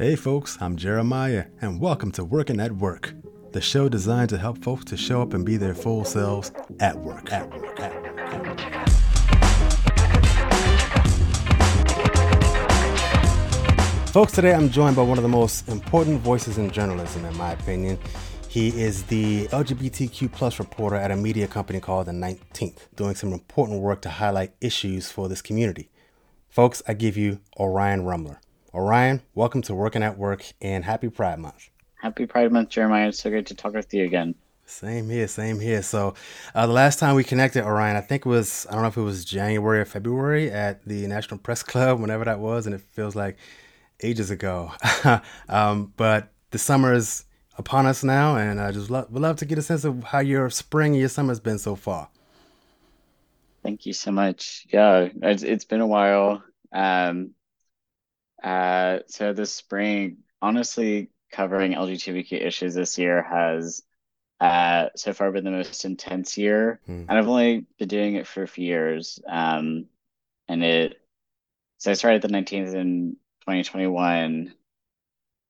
Hey folks, I'm Jeremiah, and welcome to Working at Work, the show designed to help folks to show up and be their full selves at work. At work. At work. At work. Folks, today I'm joined by one of the most important voices in journalism, in my opinion. He is the LGBTQ plus reporter at a media company called The 19th, doing some important work to highlight issues for this community. Folks, I give you Orion Rummler. Orion, welcome to Working at Work and happy Pride Month. Happy Pride Month, Jeremiah. It's so great to talk with you again. Same here, same here. So, uh, the last time we connected, Orion, I think it was, I don't know if it was January or February at the National Press Club, whenever that was, and it feels like ages ago. um, but the summer is upon us now, and I just lo- would love to get a sense of how your spring and your summer has been so far. Thank you so much. Yeah, it's, it's been a while. Um, uh, so this spring, honestly, covering LGBTQ issues this year has uh, so far been the most intense year, mm. and I've only been doing it for a few years. Um, and it, so I started the 19th in 2021,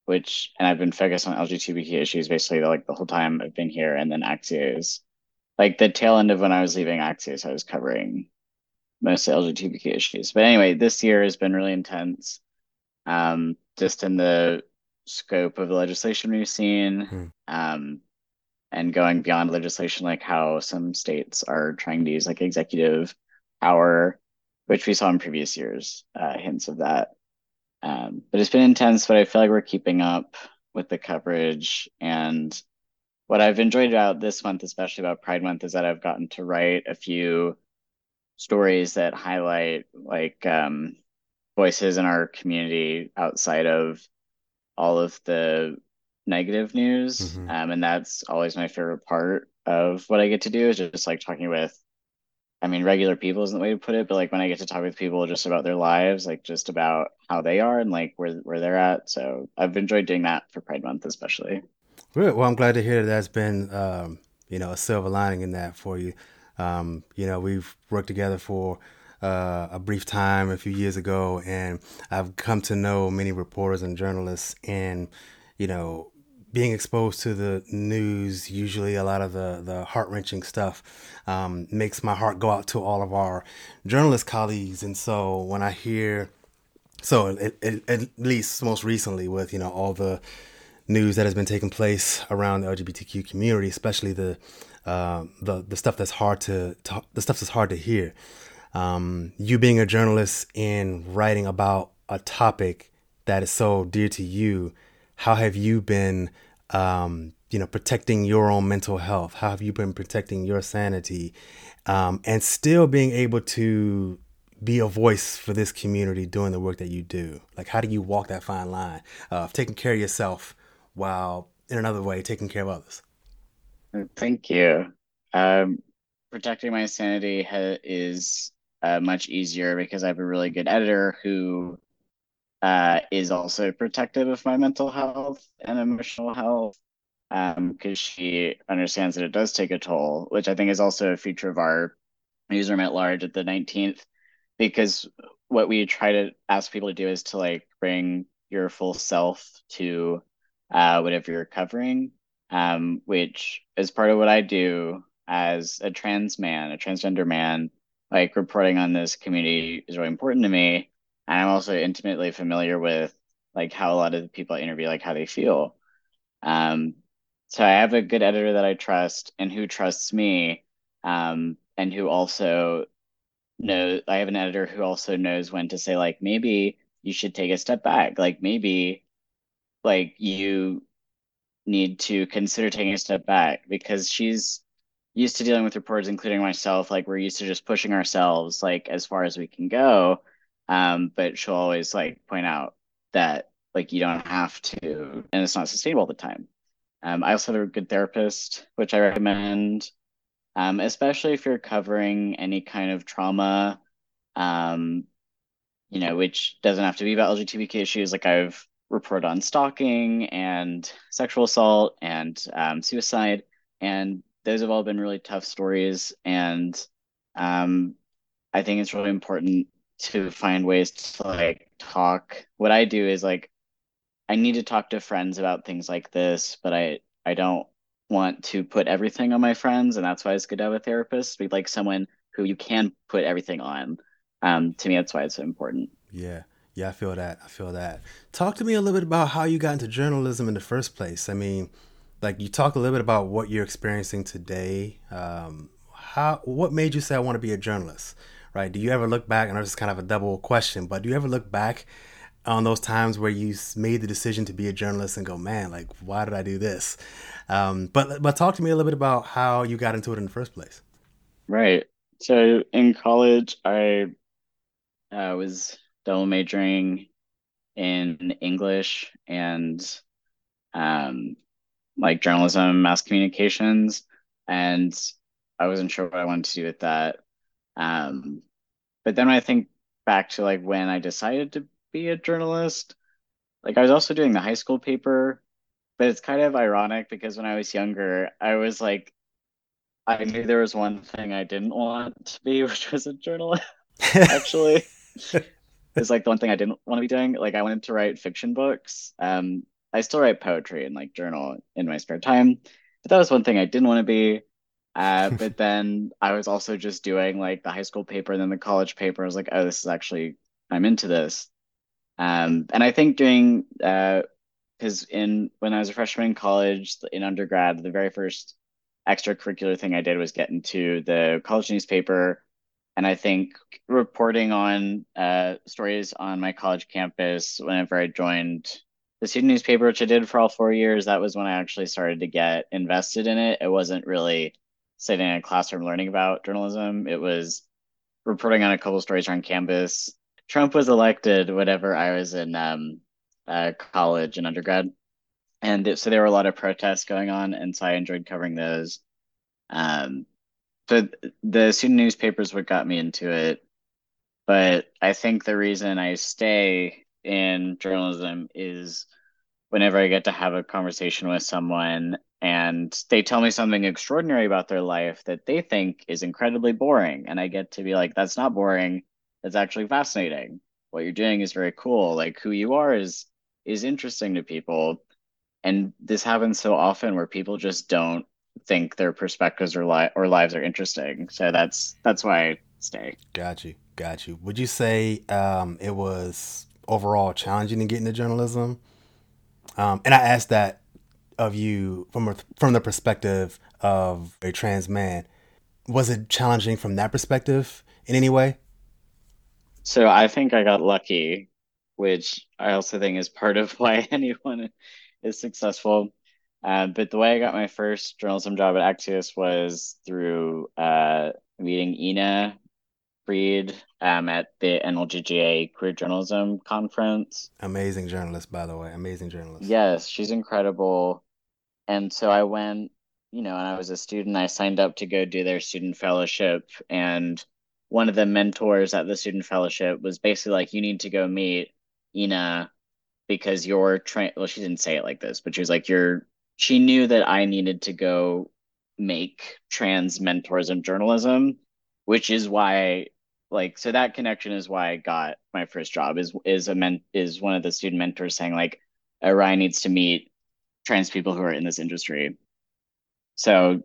which, and I've been focused on LGBTQ issues basically like the whole time I've been here, and then Axios. Like the tail end of when I was leaving Axios, I was covering mostly LGBTQ issues. But anyway, this year has been really intense um, just in the scope of the legislation we've seen, hmm. um, and going beyond legislation, like how some states are trying to use like executive power, which we saw in previous years, uh, hints of that. Um, but it's been intense, but I feel like we're keeping up with the coverage. And what I've enjoyed about this month, especially about Pride Month, is that I've gotten to write a few stories that highlight like um, voices in our community outside of all of the negative news. Mm-hmm. Um, and that's always my favorite part of what I get to do is just like talking with, I mean, regular people isn't the way to put it, but like when I get to talk with people just about their lives, like just about how they are and like where, where they're at. So I've enjoyed doing that for Pride Month, especially. Well, I'm glad to hear that that's been, um, you know, a silver lining in that for you. Um, you know, we've worked together for uh, a brief time a few years ago, and I've come to know many reporters and journalists, and you know, being exposed to the news, usually a lot of the, the heart wrenching stuff, um, makes my heart go out to all of our journalist colleagues. And so when I hear, so it, it, at least most recently with, you know, all the news that has been taking place around the LGBTQ community, especially the, uh, the, the stuff that's hard to, to, the stuff that's hard to hear um, you being a journalist and writing about a topic that is so dear to you, how have you been, um, you know, protecting your own mental health? How have you been protecting your sanity, um, and still being able to be a voice for this community doing the work that you do? Like, how do you walk that fine line of taking care of yourself while, in another way, taking care of others? Thank you. Um, protecting my sanity ha- is uh, much easier because I have a really good editor who uh, is also protective of my mental health and emotional health Um, because um, she understands that it does take a toll, which I think is also a feature of our newsroom at large at the 19th. Because what we try to ask people to do is to like bring your full self to uh, whatever you're covering, um, which is part of what I do as a trans man, a transgender man like reporting on this community is really important to me. And I'm also intimately familiar with like how a lot of the people I interview, like how they feel. Um, so I have a good editor that I trust and who trusts me, um, and who also knows. I have an editor who also knows when to say like maybe you should take a step back, like maybe like you need to consider taking a step back because she's used to dealing with reporters, including myself, like we're used to just pushing ourselves like as far as we can go. Um, but she'll always like point out that like you don't have to, and it's not sustainable all the time. Um, I also have a good therapist, which I recommend, um, especially if you're covering any kind of trauma, um, you know, which doesn't have to be about LGBTQ issues. Like I've reported on stalking and sexual assault and um, suicide, and those have all been really tough stories, and um, I think it's really important to find ways to like talk. What I do is like I need to talk to friends about things like this, but I I don't want to put everything on my friends, and that's why it's good to have a therapist. Be like someone who you can put everything on. Um, to me, that's why it's so important. Yeah. Yeah, I feel that. I feel that. Talk to me a little bit about how you got into journalism in the first place. I mean, like you talk a little bit about what you're experiencing today. Um, how what made you say I want to be a journalist? Right? Do you ever look back? Know this is kind of a double question, but do you ever look back on those times where you made the decision to be a journalist and go, man, like why did I do this? Um, but but talk to me a little bit about how you got into it in the first place. Right. So in college, I uh, was double majoring in English and um, like journalism, mass communications, and I wasn't sure what I wanted to do with that. Um, but then I think back to like when I decided to be a journalist, like I was also doing the high school paper, but it's kind of ironic because when I was younger, I was like, I knew there was one thing I didn't want to be, which was a journalist, actually. It's like the one thing I didn't want to be doing. Like I wanted to write fiction books. Um, I still write poetry and like journal in my spare time, but that was one thing I didn't want to be. Uh, but then I was also just doing like the high school paper and then the college paper. I was like, oh, this is actually I'm into this. Um, and I think doing uh, because in when I was a freshman in college in undergrad, the very first extracurricular thing I did was get into the college newspaper and I think reporting on uh, stories on my college campus whenever I joined the student newspaper, which I did for all four years, that was when I actually started to get invested in it. It wasn't really sitting in a classroom learning about journalism. It was reporting on a couple stories on campus. Trump was elected whenever I was in um, uh, college and undergrad. And it, so there were a lot of protests going on. And so I enjoyed covering those. Um, the the student newspapers what got me into it, but I think the reason I stay in journalism is whenever I get to have a conversation with someone and they tell me something extraordinary about their life that they think is incredibly boring and I get to be like that's not boring that's actually fascinating what you're doing is very cool like who you are is is interesting to people and this happens so often where people just don't think their perspectives or li- or lives are interesting. So that's that's why I stay. Got you, got you. Would you say um, it was overall challenging to get into journalism? Um, and I asked that of you from a, from the perspective of a trans man. Was it challenging from that perspective in any way? So I think I got lucky, which I also think is part of why anyone is successful. Uh, but the way I got my first journalism job at Axios was through uh, meeting Ina Fried um, at the NLGJA Queer Journalism Conference. Amazing journalist, by the way. Amazing journalist. Yes, she's incredible. And so I went, you know, and I was a student. I signed up to go do their student fellowship. And one of the mentors at the student fellowship was basically like, you need to go meet Ina because you're train. Well, she didn't say it like this, but she was like, you're she knew that I needed to go make trans mentors in journalism, which is why like so that connection is why I got my first job is is a men is one of the student mentors saying like uh, Ryan needs to meet trans people who are in this industry. So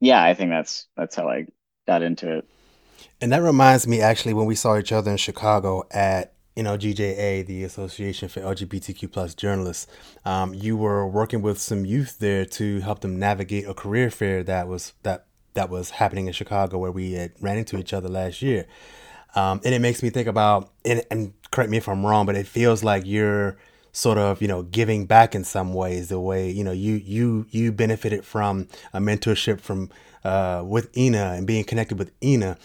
yeah, I think that's that's how I got into it. And that reminds me actually when we saw each other in Chicago at you know, GJA, the Association for LGBTQ plus journalists, um, you were working with some youth there to help them navigate a career fair that was that that was happening in Chicago where we had ran into each other last year. Um, and it makes me think about and, and correct me if I'm wrong, but it feels like you're sort of you know giving back in some ways the way you know you you you benefited from a mentorship from uh, with Ina and being connected with Ina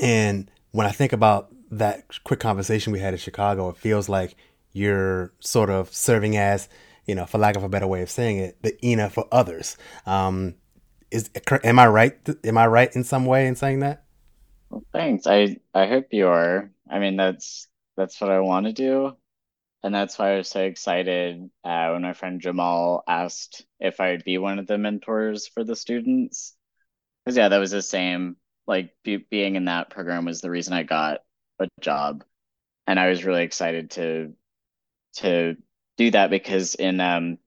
and when I think about that quick conversation we had in Chicago, it feels like you're sort of serving as, you know, for lack of a better way of saying it, the Ina for others. Um, is am I right? Am I right in some way in saying that? Thanks. I I hope you are. I mean, that's that's what I want to do, and that's why I was so excited uh, when my friend Jamal asked if I'd be one of the mentors for the students. Because yeah, that was the same. Like be, being in that program was the reason I got a job and I was really excited to to do that because in um,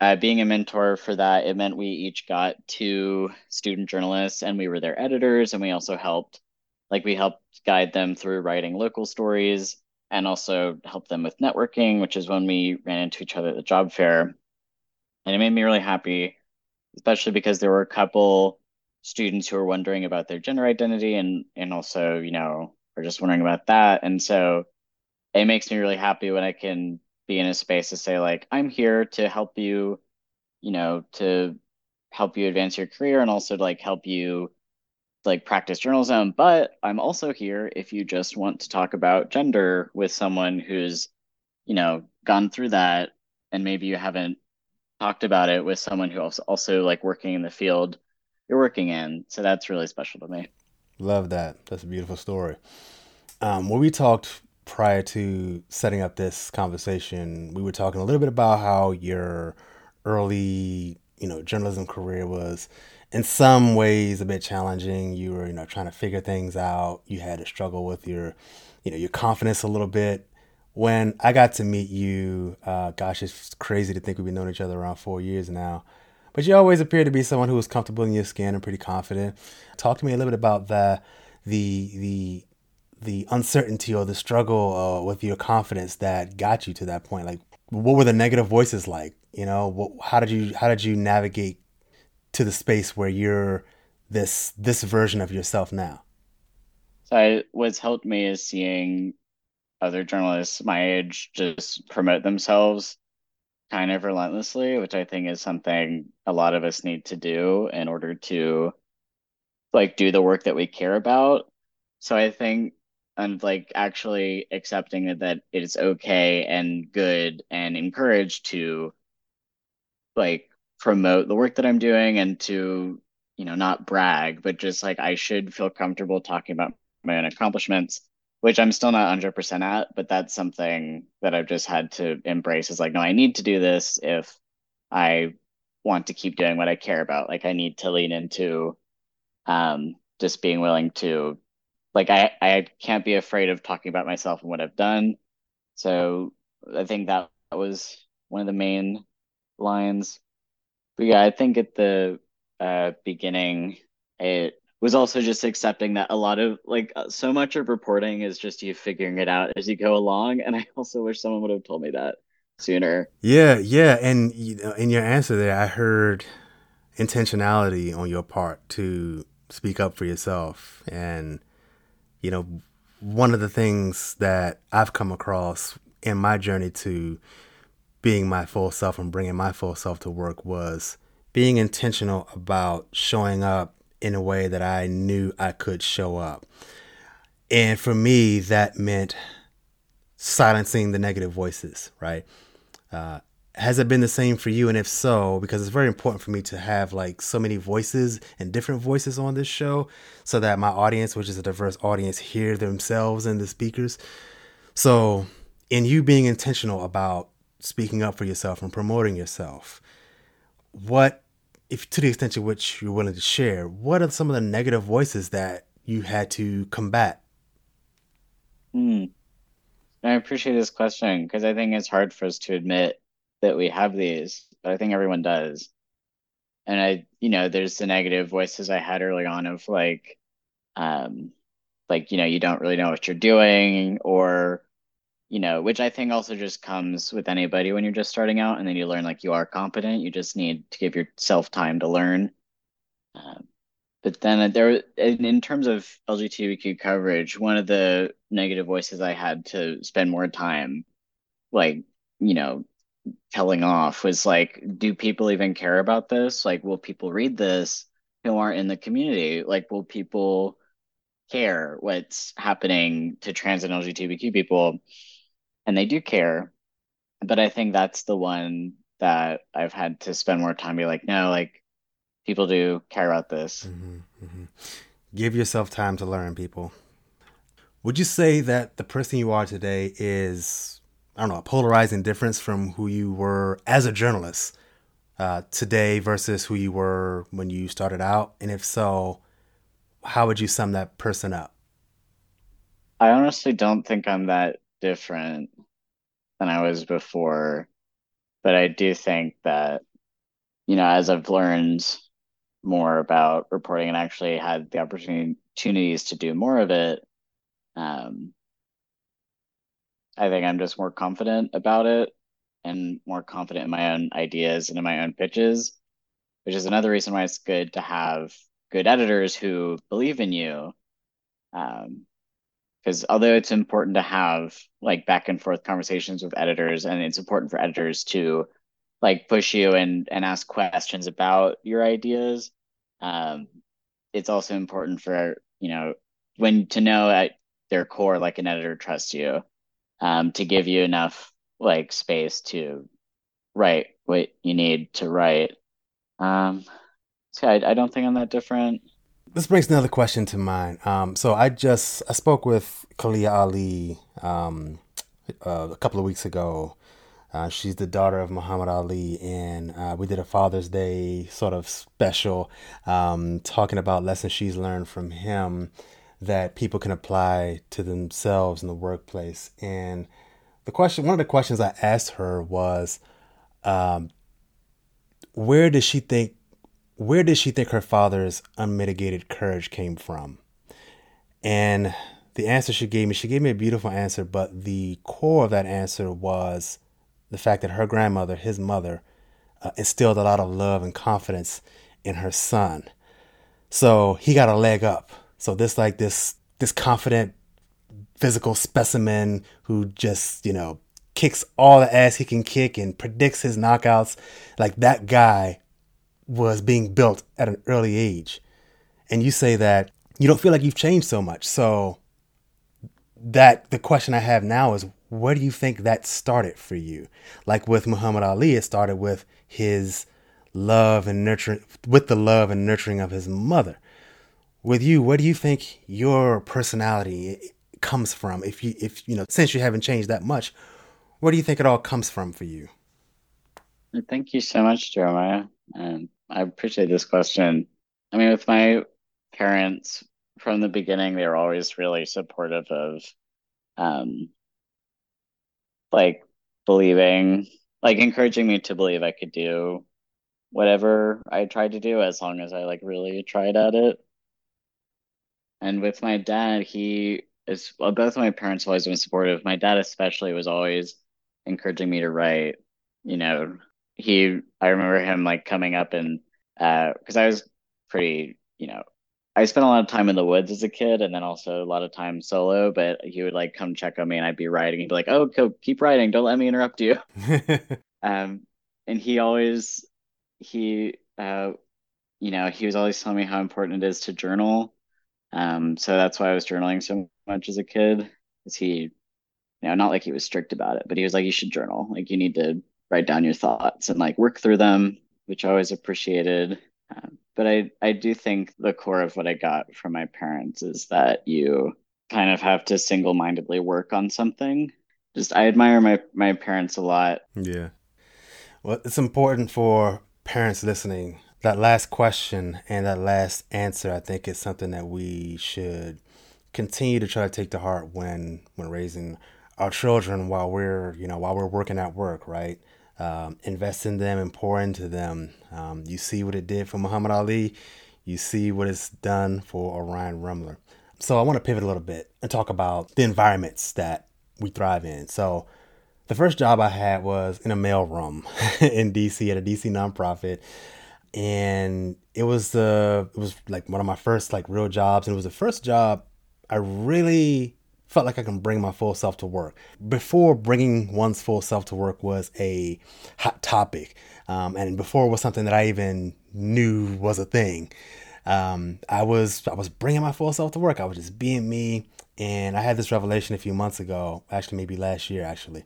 uh, being a mentor for that, it meant we each got two student journalists and we were their editors and we also helped like we helped guide them through writing local stories and also help them with networking, which is when we ran into each other at the job fair. And it made me really happy, especially because there were a couple students who were wondering about their gender identity and and also, you know, are just wondering about that. And so it makes me really happy when I can be in a space to say like, I'm here to help you, you know, to help you advance your career and also to like help you like practice journalism, but I'm also here if you just want to talk about gender with someone who's, you know, gone through that and maybe you haven't talked about it with someone who also also like working in the field you're working in. So that's really special to me. Love that. That's a beautiful story. Um, when we talked prior to setting up this conversation, we were talking a little bit about how your early, you know, journalism career was in some ways a bit challenging. You were, you know, trying to figure things out. You had to struggle with your, you know, your confidence a little bit. When I got to meet you, uh, gosh, it's crazy to think we've been knowing each other around four years now. But you always appeared to be someone who was comfortable in your skin and pretty confident. Talk to me a little bit about the the the the uncertainty or the struggle uh, with your confidence that got you to that point. Like, what were the negative voices like? You know, what, how did you how did you navigate to the space where you're this this version of yourself now? So I, what's helped me is seeing other journalists my age just promote themselves kind of relentlessly, which I think is something a lot of us need to do in order to like do the work that we care about. So I think and like actually accepting that, that it is okay and good and encouraged to like promote the work that I'm doing and to, you know, not brag, but just like I should feel comfortable talking about my own accomplishments, which I'm still not 100% at, but that's something that I've just had to embrace is like, no, I need to do this if I want to keep doing what I care about. Like I need to lean into um, just being willing to like I, I can't be afraid of talking about myself and what I've done. So I think that was one of the main lines. But yeah, I think at the uh, beginning, it was also just accepting that a lot of like uh, so much of reporting is just you figuring it out as you go along. And I also wish someone would have told me that sooner. Yeah, yeah, and you know, in your answer there, I heard intentionality on your part to speak up for yourself, and you know, one of the things that I've come across in my journey to being my full self and bringing my full self to work was being intentional about showing up in a way that I knew I could show up. And for me, that meant silencing the negative voices, right? Uh, has it been the same for you? And if so, because it's very important for me to have like so many voices and different voices on this show so that my audience, which is a diverse audience, hear themselves and the speakers. So, in you being intentional about speaking up for yourself and promoting yourself. What, if to the extent to which you're willing to share, what are some of the negative voices that you had to combat? Hmm. I appreciate this question because I think it's hard for us to admit that we have these, but I think everyone does. And I, you know, there's the negative voices I had early on of like, um, like, you know, you don't really know what you're doing or you know, which I think also just comes with anybody when you're just starting out and then you learn like you are competent. You just need to give yourself time to learn. Um, but then there, in, in terms of LGBTQ coverage, one of the negative voices I had to spend more time, like, you know, telling off was like, do people even care about this? Like, will people read this who aren't in the community? Like, will people care what's happening to trans and LGBTQ people? and they do care. But I think that's the one that I've had to spend more time be like, no, like people do care about this. Mm-hmm, mm-hmm. Give yourself time to learn, people. Would you say that the person you are today is, I don't know, a polarizing difference from who you were as a journalist uh, today versus who you were when you started out? And if so, how would you sum that person up? I honestly don't think I'm that different. than I was before. But I do think that, you know, as I've learned more about reporting and actually had the opportunities to do more of it, um, I think I'm just more confident about it and more confident in my own ideas and in my own pitches, which is another reason why it's good to have good editors who believe in you. Um, because although it's important to have like back and forth conversations with editors and it's important for editors to like push you and and ask questions about your ideas um it's also important for you know when to know at their core like an editor trusts you um to give you enough like space to write what you need to write um so I, I don't think i'm that different this brings another question to mind. Um, so I just I spoke with Khaliah Ali um, uh, a couple of weeks ago. Uh, she's the daughter of Muhammad Ali, and uh, we did a Father's Day sort of special, um, talking about lessons she's learned from him that people can apply to themselves in the workplace. And the question, one of the questions I asked her was, um, where does she think where did she think her father's unmitigated courage came from? And the answer she gave me, she gave me a beautiful answer, but the core of that answer was the fact that her grandmother, his mother, uh, instilled a lot of love and confidence in her son. So he got a leg up. So this like this this confident physical specimen who just, you know, kicks all the ass he can kick and predicts his knockouts, like that guy was being built at an early age. And you say that you don't feel like you've changed so much. So that the question I have now is where do you think that started for you? Like with Muhammad Ali, it started with his love and nurturing with the love and nurturing of his mother. With you, where do you think your personality comes from? If you if you know, since you haven't changed that much, where do you think it all comes from for you? Thank you so much, Jeremiah. And I appreciate this question. I mean, with my parents from the beginning, they were always really supportive of, um, like believing, like encouraging me to believe I could do whatever I tried to do as long as I like really tried at it. And with my dad, he is well, both of my parents have always been supportive. My dad especially was always encouraging me to write, you know, he I remember him like coming up and uh because I was pretty you know I spent a lot of time in the woods as a kid and then also a lot of time solo but he would like come check on me and I'd be writing. He'd be like oh go, keep writing. Don't let me interrupt you. Um and he always he uh you know he was always telling me how important it is to journal um so that's why I was journaling so much as a kid is he you know not like he was strict about it but he was like you should journal like you need to write down your thoughts and like work through them, which I always appreciated. Um, but I, I do think the core of what I got from my parents is that you kind of have to single mindedly work on something. Just I admire my, my parents a lot. Yeah. Well, it's important for parents listening. That last question and that last answer, I think, is something that we should continue to try to take to heart when when raising our children while we're you know while we're working at work, right? um, invest in them and pour into them. Um, you see what it did for Muhammad Ali. You see what it's done for Orion Rummler. So I want to pivot a little bit and talk about the environments that we thrive in. So the first job I had was in a mailroom in DC at a DC nonprofit. And it was the it was like one of my first like real jobs. And it was the first job I really felt like I can bring my full self to work. Before bringing one's full self to work was a hot topic, um, and before it was something that I even knew was a thing. Um, I was I was bringing my full self to work. I was just being me, and I had this revelation a few months ago, actually maybe last year, actually,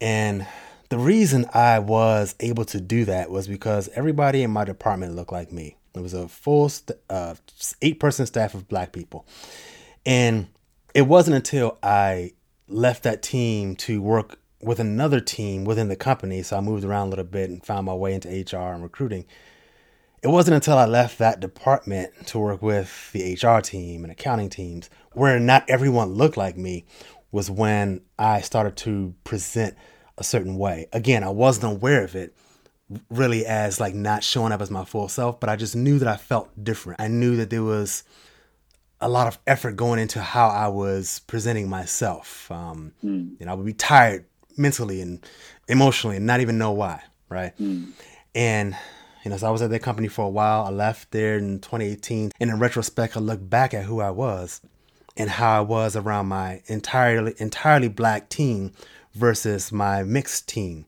and. The reason I was able to do that was because everybody in my department looked like me. It was a full st- uh, eight person staff of black people. And it wasn't until I left that team to work with another team within the company. So I moved around a little bit and found my way into HR and recruiting. It wasn't until I left that department to work with the HR team and accounting teams, where not everyone looked like me, was when I started to present a certain way. Again, I wasn't aware of it really as like not showing up as my full self, but I just knew that I felt different. I knew that there was a lot of effort going into how I was presenting myself. Um, mm. You know, I would be tired mentally and emotionally and not even know why, right? Mm. And you know, so I was at that company for a while. I left there in 2018, and in retrospect, I look back at who I was and how I was around my entirely entirely black team versus my mixed team,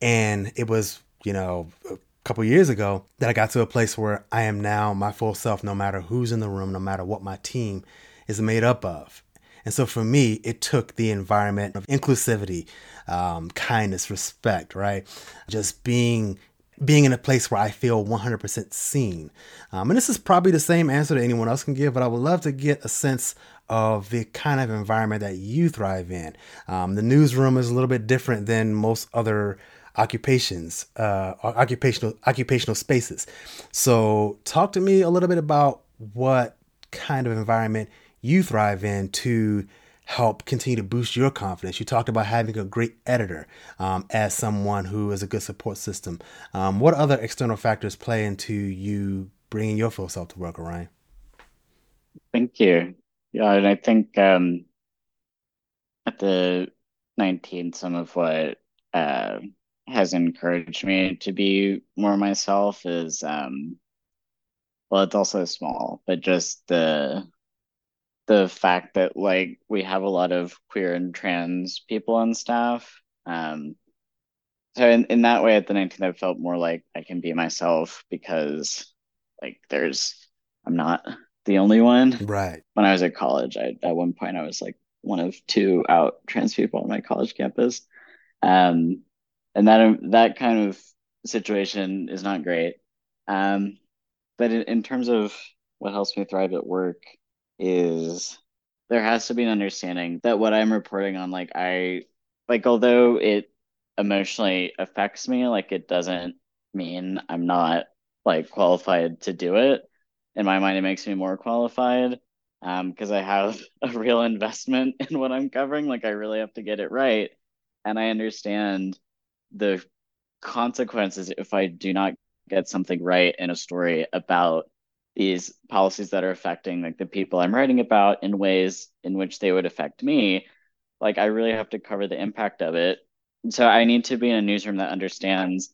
and it was you know a couple years ago that I got to a place where I am now my full self, no matter who's in the room, no matter what my team is made up of. And so for me, it took the environment of inclusivity, um, kindness, respect, right? Just being being in a place where I feel 100% seen. Um, and this is probably the same answer that anyone else can give, but I would love to get a sense of the kind of environment that you thrive in. Um, the newsroom is a little bit different than most other occupations, uh, occupational occupational spaces. So, talk to me a little bit about what kind of environment you thrive in to help continue to boost your confidence. You talked about having a great editor um, as someone who is a good support system. Um, what other external factors play into you bringing your full self to work, Orion? Thank you. Yeah, and I think um, at the 19, some of what uh, has encouraged me to be more myself is, um, well, it's also small, but just the the fact that like we have a lot of queer and trans people on staff. Um, so in, in that way, at the 19th, I felt more like I can be myself because like there's I'm not the only one. Right. When I was at college, I at one point I was like one of two out trans people on my college campus. Um, and that that kind of situation is not great. Um, but in, in terms of what helps me thrive at work, is there has to be an understanding that what I'm reporting on, like I like although it emotionally affects me, like it doesn't mean I'm not like qualified to do it. In my mind, it makes me more qualified um because I have a real investment in what I'm covering. Like I really have to get it right. And I understand the consequences if I do not get something right in a story about these policies that are affecting like the people I'm writing about in ways in which they would affect me, like I really have to cover the impact of it. So I need to be in a newsroom that understands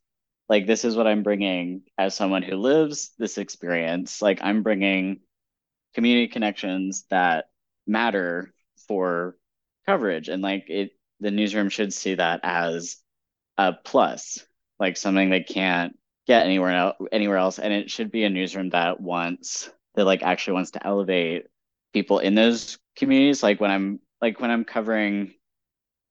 like this is what I'm bringing as someone who lives this experience. Like I'm bringing community connections that matter for coverage and like it the newsroom should see that as a plus, like something they can't get anywhere else, anywhere else, and it should be a newsroom that wants that like actually wants to elevate people in those communities. Like when I'm like when I'm covering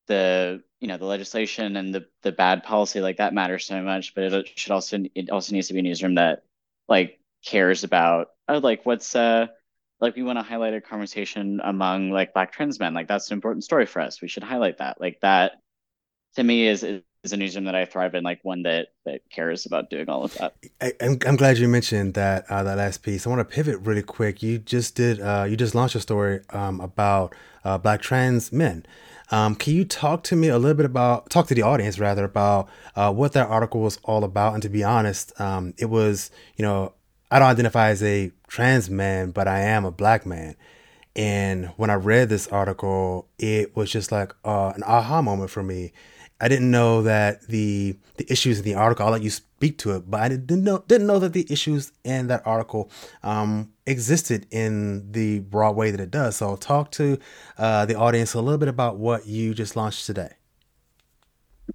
the you know the legislation and the the bad policy, like that matters so much. But it should also it also needs to be a newsroom that like cares about oh, like what's uh like we want to highlight a conversation among like black trans men like that's an important story for us we should highlight that like that to me is, is is a newsroom that I thrive in, like one that that cares about doing all of that. I, am I'm glad you mentioned that uh, that last piece. I want to pivot really quick. You just did uh, you just launched a story um, about uh, black trans men. Um, can you talk to me a little bit about talk to the audience rather about uh, what that article was all about? And to be honest, um, it was you know I don't identify as a trans man, but I am a black man. And when I read this article, it was just like uh, an aha moment for me I didn't know that the the issues in the article. I'll let you speak to it, but I didn't know didn't know that the issues in that article um, existed in the broad way that it does. So, I'll talk to uh, the audience a little bit about what you just launched today.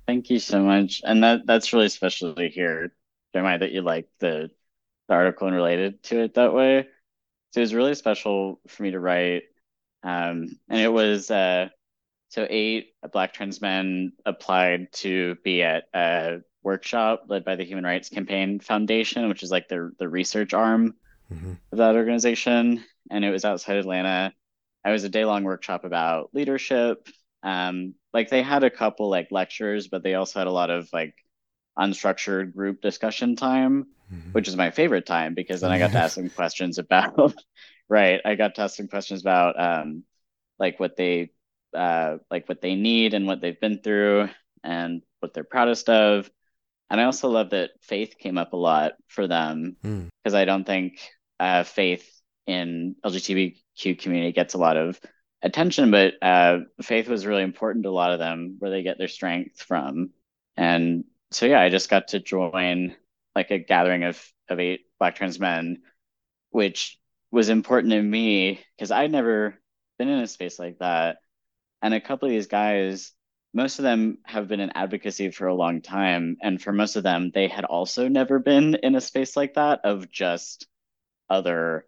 Thank you so much, and that that's really special to hear, Jeremiah, that you like the, the article and related to it that way. So it was really special for me to write, um, and it was. Uh, so eight Black trans men applied to be at a workshop led by the Human Rights Campaign Foundation, which is like the the research arm mm-hmm. of that organization, and it was outside Atlanta. I was a day long workshop about leadership. Um, like they had a couple like lectures, but they also had a lot of like unstructured group discussion time, mm-hmm. which is my favorite time because then I got to ask them questions about right. I got to ask them questions about um, like what they uh, like what they need and what they've been through and what they're proudest of. And I also love that faith came up a lot for them because mm. I don't think uh, faith in LGBTQ community gets a lot of attention, but uh, faith was really important to a lot of them where they get their strength from. And so, yeah, I just got to join like a gathering of, of eight Black trans men, which was important to me because I'd never been in a space like that. And a couple of these guys, most of them have been in advocacy for a long time. And for most of them, they had also never been in a space like that of just other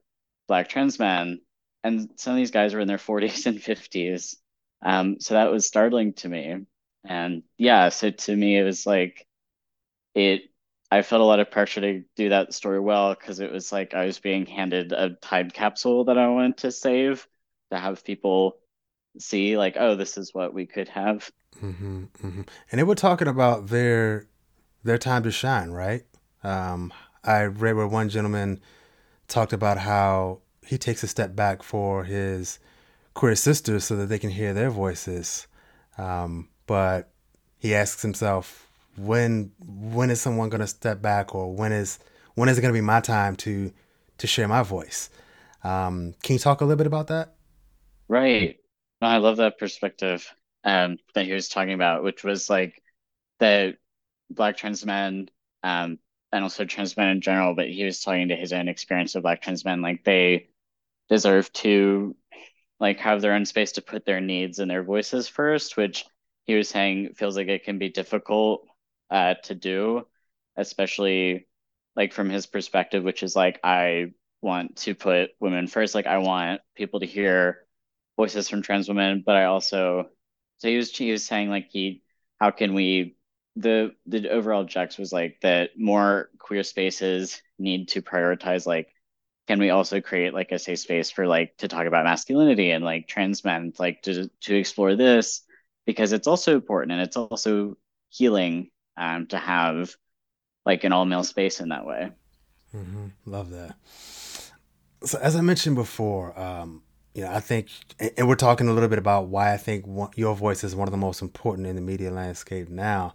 Black trans men. And some of these guys were in their 40s and 50s. Um, so that was startling to me. And yeah, so to me, it was like, it I felt a lot of pressure to do that story well because it was like I was being handed a time capsule that I wanted to save to have people see like, oh, this is what we could have. Mm-hmm, mm-hmm. And they were talking about their their time to shine, right? Um, I read where one gentleman talked about how he takes a step back for his queer sisters so that they can hear their voices. Um, but he asks himself, when when is someone going to step back or when is when is it going to be my time to to share my voice um, can you talk a little bit about that right i love that perspective um, that he was talking about which was like the black trans men um, and also trans men in general but he was talking to his own experience of black trans men like they deserve to like have their own space to put their needs and their voices first which he was saying feels like it can be difficult uh, to do, especially like from his perspective, which is like, I want to put women first. Like, I want people to hear voices from trans women, but I also, so he was, he was saying like, he, how can we, the, the overall jux was like that more queer spaces need to prioritize like, can we also create like a safe space for like to talk about masculinity and like trans men like to to explore this because it's also important and it's also healing um, to have like an all male space in that way. Mm-hmm. Love that. So as I mentioned before, um, you know, I think, and we're talking a little bit about why I think your voice is one of the most important in the media landscape now.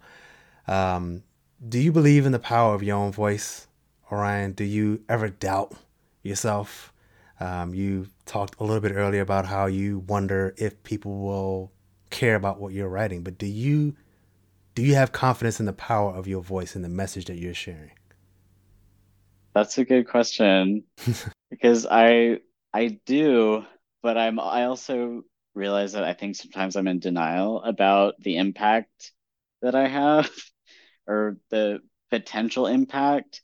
Um, do you believe in the power of your own voice, Orion? Do you ever doubt yourself? Um, you talked a little bit earlier about how you wonder if people will care about what you're writing, but do you do you have confidence in the power of your voice and the message that you're sharing? That's a good question because I I do, but I'm I also realize that I think sometimes I'm in denial about the impact that I have or the potential impact.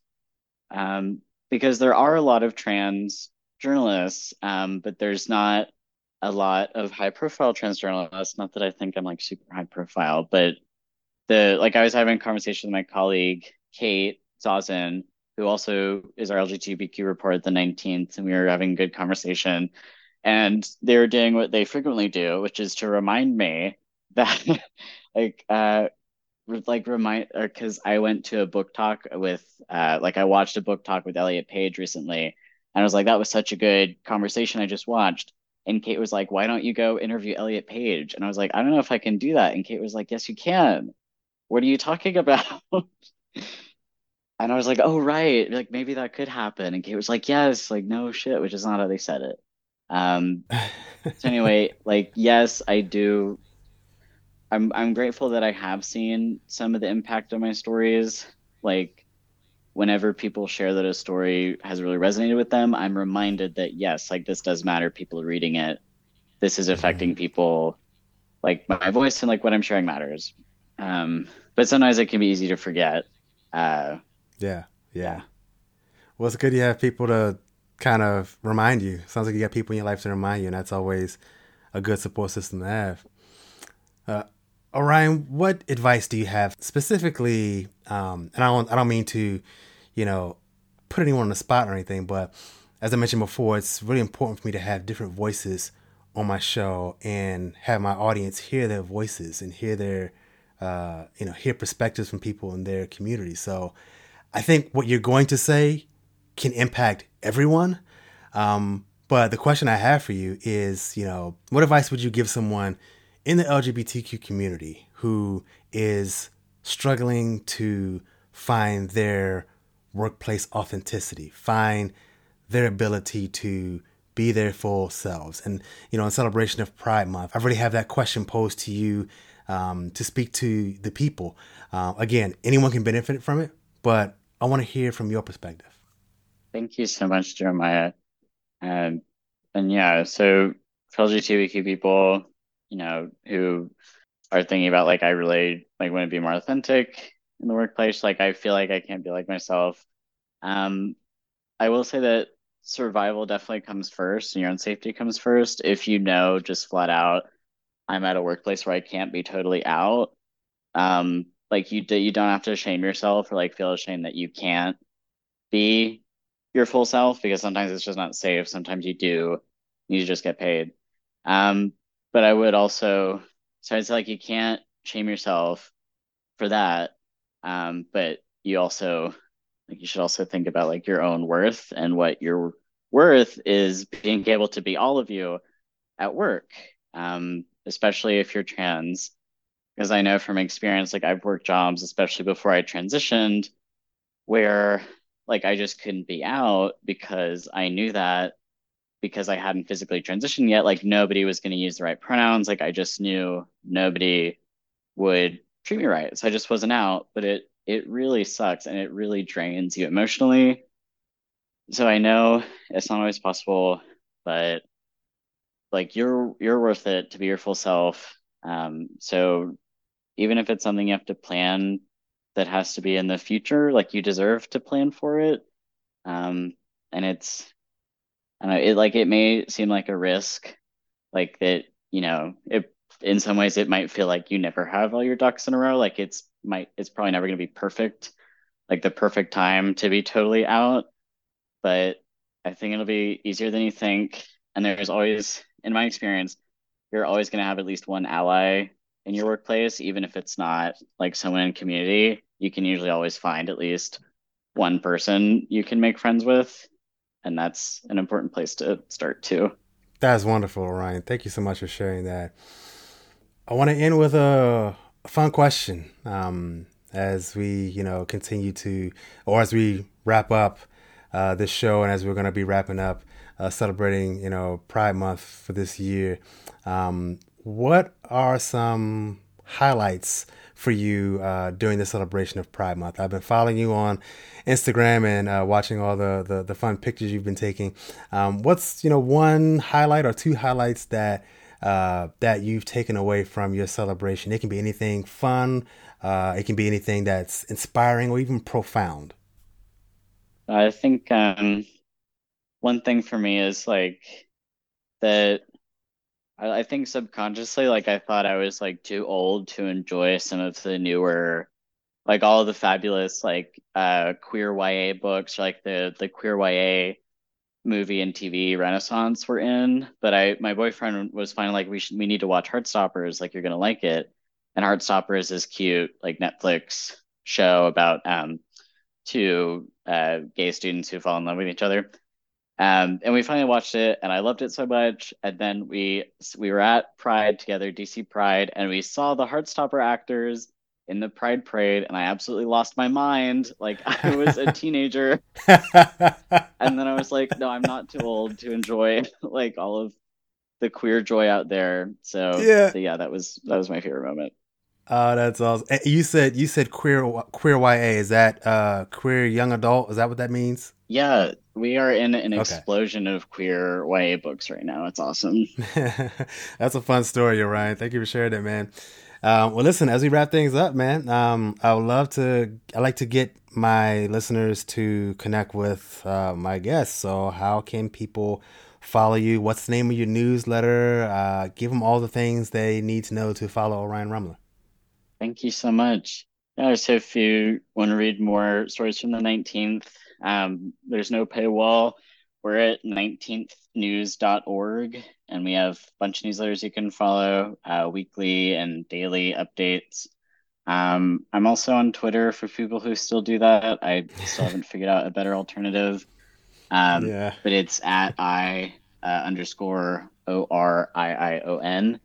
Um, because there are a lot of trans journalists, um, but there's not a lot of high profile trans journalists. Not that I think I'm like super high profile, but the like I was having a conversation with my colleague Kate Sosin, who also is our LGBTQ reporter at the 19th, and we were having a good conversation. And they were doing what they frequently do, which is to remind me that like uh like remind or because I went to a book talk with uh like I watched a book talk with Elliot Page recently and I was like that was such a good conversation I just watched and Kate was like why don't you go interview Elliot Page and I was like I don't know if I can do that and Kate was like yes you can what are you talking about? and I was like, oh, right. Like, maybe that could happen. And Kate was like, yes, like, no shit, which is not how they said it. Um, so anyway, like, yes, I do. I'm, I'm grateful that I have seen some of the impact of my stories. Like, whenever people share that a story has really resonated with them, I'm reminded that, yes, like, this does matter. People are reading it. This is affecting mm-hmm. people. Like, my voice and, like, what I'm sharing matters. Um, but sometimes it can be easy to forget. Uh, yeah, yeah. Well, it's good you have people to kind of remind you. Sounds like you got people in your life to remind you, and that's always a good support system to have. Uh, Orion, what advice do you have specifically? Um, and I don't, I don't mean to, you know, put anyone on the spot or anything, but as I mentioned before, it's really important for me to have different voices on my show and have my audience hear their voices and hear their uh, you know, hear perspectives from people in their community. So I think what you're going to say can impact everyone. Um, but the question I have for you is, you know, what advice would you give someone in the LGBTQ community who is struggling to find their workplace authenticity, find their ability to be their full selves. And, you know, in celebration of Pride Month, I really have that question posed to you um, to speak to the people. Uh, again, anyone can benefit from it, but I want to hear from your perspective. Thank you so much, Jeremiah. And and yeah, so for LGBTQ people, you know, who are thinking about like I really like want to be more authentic in the workplace, like I feel like I can't be like myself. Um, I will say that survival definitely comes first and your own safety comes first. If you know just flat out, I'm at a workplace where I can't be totally out, um, like you do, you don't have to shame yourself or like feel ashamed that you can't be your full self because sometimes it's just not safe. Sometimes you do, you just get paid. Um, but I would also, so it's like you can't shame yourself for that. Um, but you also, like, you should also think about like your own worth and what your worth is being able to be all of you at work, um, especially if you're trans. Because I know from experience, like I've worked jobs, especially before I transitioned, where like I just couldn't be out because I knew that because I hadn't physically transitioned yet, like nobody was going to use the right pronouns. Like I just knew nobody would treat me right. So I just wasn't out, but it it really sucks and it really drains you emotionally. So I know it's not always possible, but like you're you're worth it to be your full self. Um, so even if it's something you have to plan that has to be in the future, like you deserve to plan for it. Um, and it's I know it like it may seem like a risk, like that, you know, it in some ways it might feel like you never have all your ducks in a row. Like it's might it's probably never gonna be perfect, like the perfect time to be totally out. But I think it'll be easier than you think. And there's always, in my experience, you're always gonna have at least one ally in your workplace, even if it's not like someone in community, you can usually always find at least one person you can make friends with and that's an important place to start too. That's wonderful, Orion. Thank you so much for sharing that. I want to end with a, fun question um, as we, you know, continue to, or as we wrap up uh, this show, and as we're going to be wrapping up, uh, celebrating, you know, Pride Month for this year. Um, what are some highlights for you uh, during the celebration of Pride Month. I've been following you on Instagram and uh, watching all the, the, the fun pictures you've been taking. Um, what's you know one highlight or two highlights that uh, that you've taken away from your celebration? It can be anything fun. Uh, it can be anything that's inspiring or even profound. I think um, one thing for me is like that I, I think subconsciously, like I thought I was like too old to enjoy some of the newer, like all the fabulous like uh queer YA books, like the the queer YA movie and TV renaissance we're in. But I my boyfriend was finally like we should we need to watch Heartstoppers, like you're gonna like it. And Heartstoppers is cute, like Netflix show about um two uh gay students who fall in love with each other. Um, and we finally watched it, and I loved it so much. And then we we were at Pride together, DC Pride, and we saw the Heartstopper actors in the Pride Parade, and I absolutely lost my mind. Like I was a teenager, and then I was like, no, I'm not too old to enjoy like all of the queer joy out there. So yeah, so, yeah, that was that was my favorite moment. Oh, that's awesome. You said you said queer queer YA. Is that uh queer young adult? Is that what that means? Yeah, we are in an okay. explosion of queer YA books right now. It's awesome. that's a fun story, Orion. Thank you for sharing it, man. Um, well, listen, as we wrap things up, man, um, I would love to. I like to get my listeners to connect with uh, my guests. So, how can people follow you? What's the name of your newsletter? Uh, give them all the things they need to know to follow Orion Rummler. Thank you so much. Yeah, so if you want to read more stories from the 19th, um, there's no paywall. We're at 19thnews.org and we have a bunch of newsletters you can follow, uh, weekly and daily updates. Um, I'm also on Twitter for people who still do that. I still haven't figured out a better alternative. Um, yeah. But it's at I uh, underscore O R I I O N.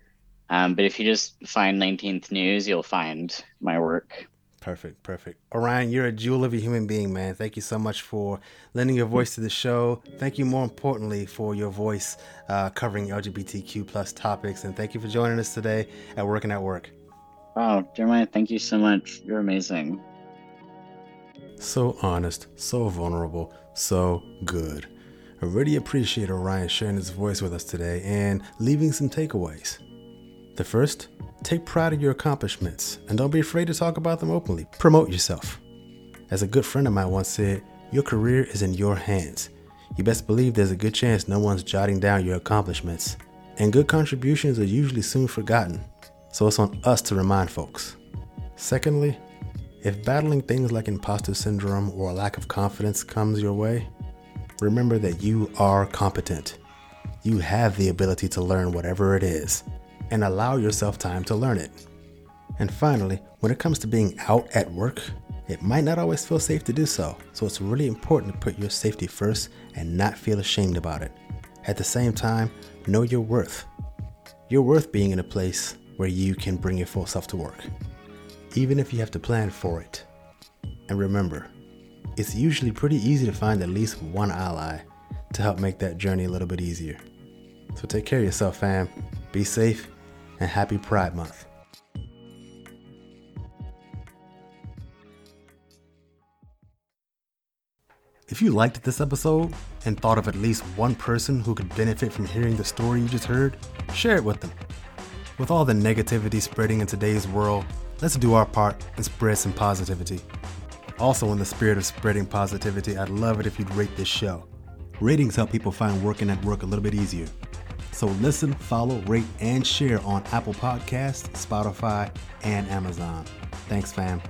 Um, but if you just find 19th News, you'll find my work. Perfect, perfect. Orion, you're a jewel of a human being, man. Thank you so much for lending your voice to the show. Thank you, more importantly, for your voice uh, covering LGBTQ plus topics, and thank you for joining us today at Working at Work. Wow, Jeremiah, thank you so much. You're amazing. So honest, so vulnerable, so good. I really appreciate Orion sharing his voice with us today and leaving some takeaways. The first, take pride in your accomplishments and don't be afraid to talk about them openly. Promote yourself. As a good friend of mine once said, your career is in your hands. You best believe there's a good chance no one's jotting down your accomplishments. And good contributions are usually soon forgotten, so it's on us to remind folks. Secondly, if battling things like imposter syndrome or a lack of confidence comes your way, remember that you are competent. You have the ability to learn whatever it is and allow yourself time to learn it. And finally, when it comes to being out at work, it might not always feel safe to do so, so it's really important to put your safety first and not feel ashamed about it. At the same time, know your worth. You're worth being in a place where you can bring your full self to work, even if you have to plan for it. And remember, it's usually pretty easy to find at least one ally to help make that journey a little bit easier. So take care of yourself, fam. Be safe and happy Pride Month. If you liked this episode and thought of at least one person who could benefit from hearing the story you just heard, share it with them. With all the negativity spreading in today's world, let's do our part and spread some positivity. Also, in the spirit of spreading positivity, I'd love it if you'd rate this show. Ratings help people find working at work a little bit easier. So listen, follow, rate, and share on Apple Podcasts, Spotify, and Amazon. Thanks, fam.